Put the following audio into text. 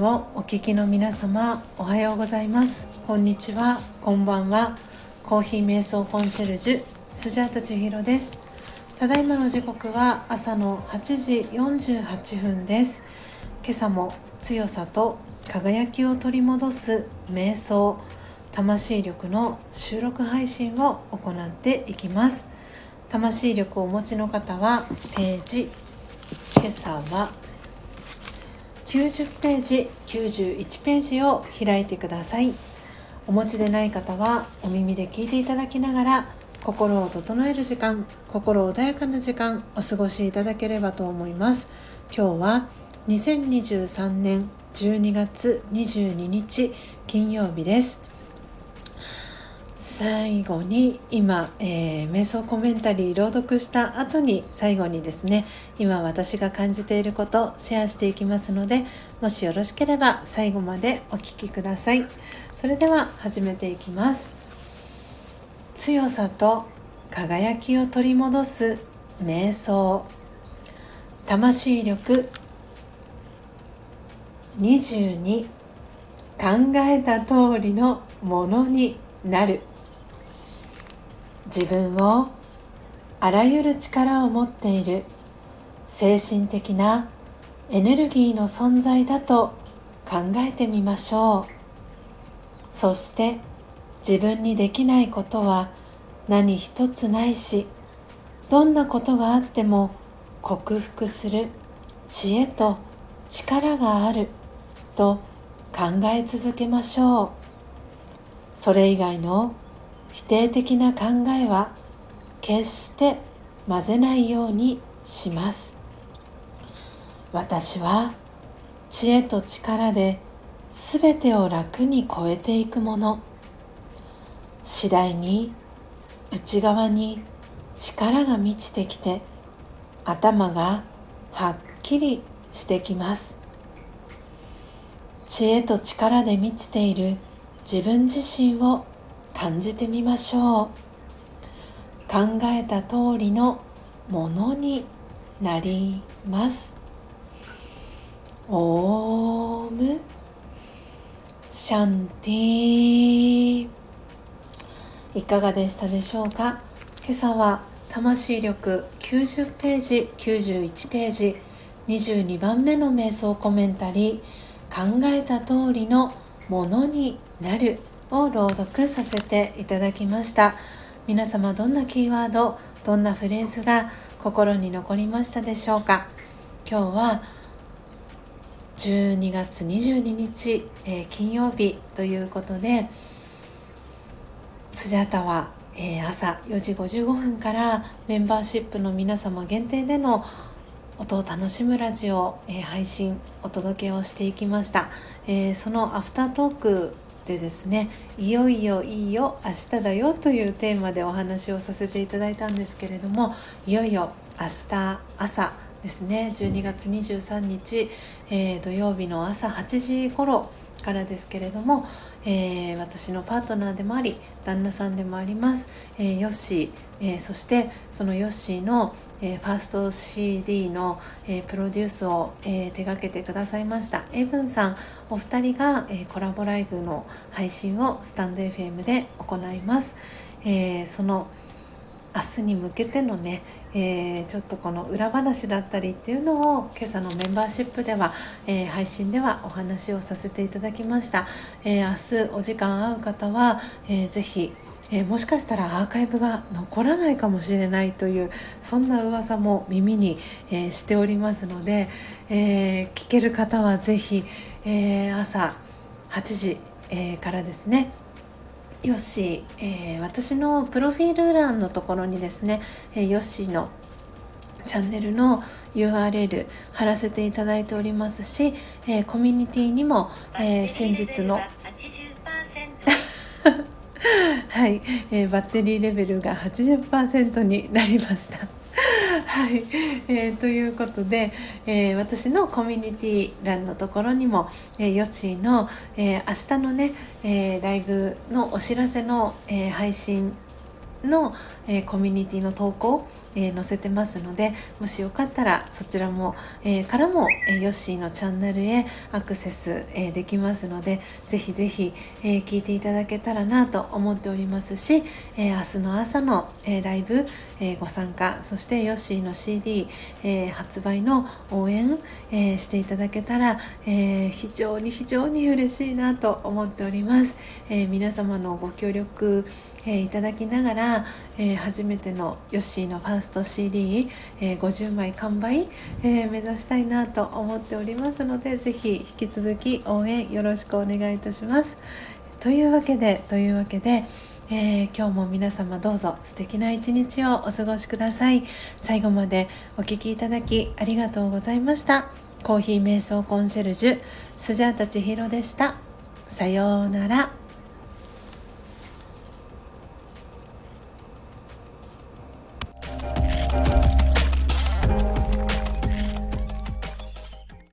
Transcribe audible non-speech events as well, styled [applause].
をお聞きの皆様おはようございます。こんにちは。こんばんは。コーヒー瞑想コンシェルジュスジャータ千尋です。ただいまの時刻は朝の8時48分です。今朝も強さと輝きを取り戻す瞑想魂力の収録配信を行っていきます。魂力をお持ちの方はページ。今朝は90ページ91ページを開いてください。お持ちでない方はお耳で聞いていただきながら心を整える時間心穏やかな時間お過ごしいただければと思います。今日は2023年12月22日金曜日です。最後に今、えー、瞑想コメンタリー朗読した後に最後にですね今私が感じていることシェアしていきますのでもしよろしければ最後までお聴きください。それでは始めていきます。強さと輝きを取り戻す瞑想。魂力。22考えた通りのものになる。自分をあらゆる力を持っている精神的なエネルギーの存在だと考えてみましょう。そして自分にできないことは何一つないしどんなことがあっても克服する知恵と力があると考え続けましょう。それ以外の否定的な考えは決して混ぜないようにします。私は知恵と力で全てを楽に超えていくもの。次第に内側に力が満ちてきて頭がはっきりしてきます。知恵と力で満ちている自分自身を感じてみましょう。考えた通りのものになります。オーム。シャンティいかがでしたでしょうか？今朝は魂力90ページ91ページ22番目の瞑想コメンタリー。考えた通りのものになる。を朗読させていただきました。皆様どんなキーワードどんなフレーズが心に残りましたでしょうか？今日は12月22日、えー、金曜日ということでスジャタは、えー、朝4時55分からメンバーシップの皆様限定での音を楽しむラジオ、えー、配信お届けをしていきました、えそのアフタートークでですねいよいよいいよ明日だよというテーマでお話をさせていただいたんですけれどもいよいよ明日朝ですね12月23日、えー、土曜日の朝8時頃からですけれども、えー、私のパートナーでもあり旦那さんでもあります、えー、ヨッシー、えー、そしてそのヨッシーの、えファースト CD の、えプロデュースを、え手掛けてくださいました。エブンさんお二人が、えコラボライブの配信をスタンド FM で行います、えその明日に向けてのね、えー、ちょっとこの裏話だったりっていうのを今朝のメンバーシップでは、えー、配信ではお話をさせていただきました、えー、明日お時間合う方は、えー、ぜひえー、もしかしたらアーカイブが残らないかもしれないというそんな噂も耳に、えー、しておりますので、えー、聞ける方はぜひ、え朝8時、えからですねヨッシー、えー、私のプロフィール欄のところにですね、えー、ヨッシーのチャンネルの URL 貼らせていただいておりますし、えー、コミュニティにも、えー、先日の [laughs] はい、えー、バッテリーレベルが80%になりました。はい、えー、ということで、えー、私のコミュニティ欄のところにも、えー、ヨッチーの、えー、明日のね、えー、ライブのお知らせの、えー、配信の、えー、コミュニティの投稿、えー、載せてますのでもしよかったらそちらも、えー、からも、えヨッシーのチャンネルへアクセス、えできますのでぜひぜひ、え聞いていただけたらなと思っておりますし、え明日の朝の、えライブ、えご参加そしてヨッシーの CD、え発売の応援、えしていただけたら、え非常に非常に嬉しいなと思っております、え皆様のご協力、えいただきながら、え初めてのヨッシーのファーススト CD、えー、50枚完売、えー、目指したいなと思っておりますのでぜひ引き続き応援よろしくお願いいたします。というわけでというわけで、えー、今日も皆様どうぞ素敵な一日をお過ごしください。最後までお聴きいただきありがとうございました。コーヒー瞑想コンシェルジュスジャータ千尋でした。さようなら。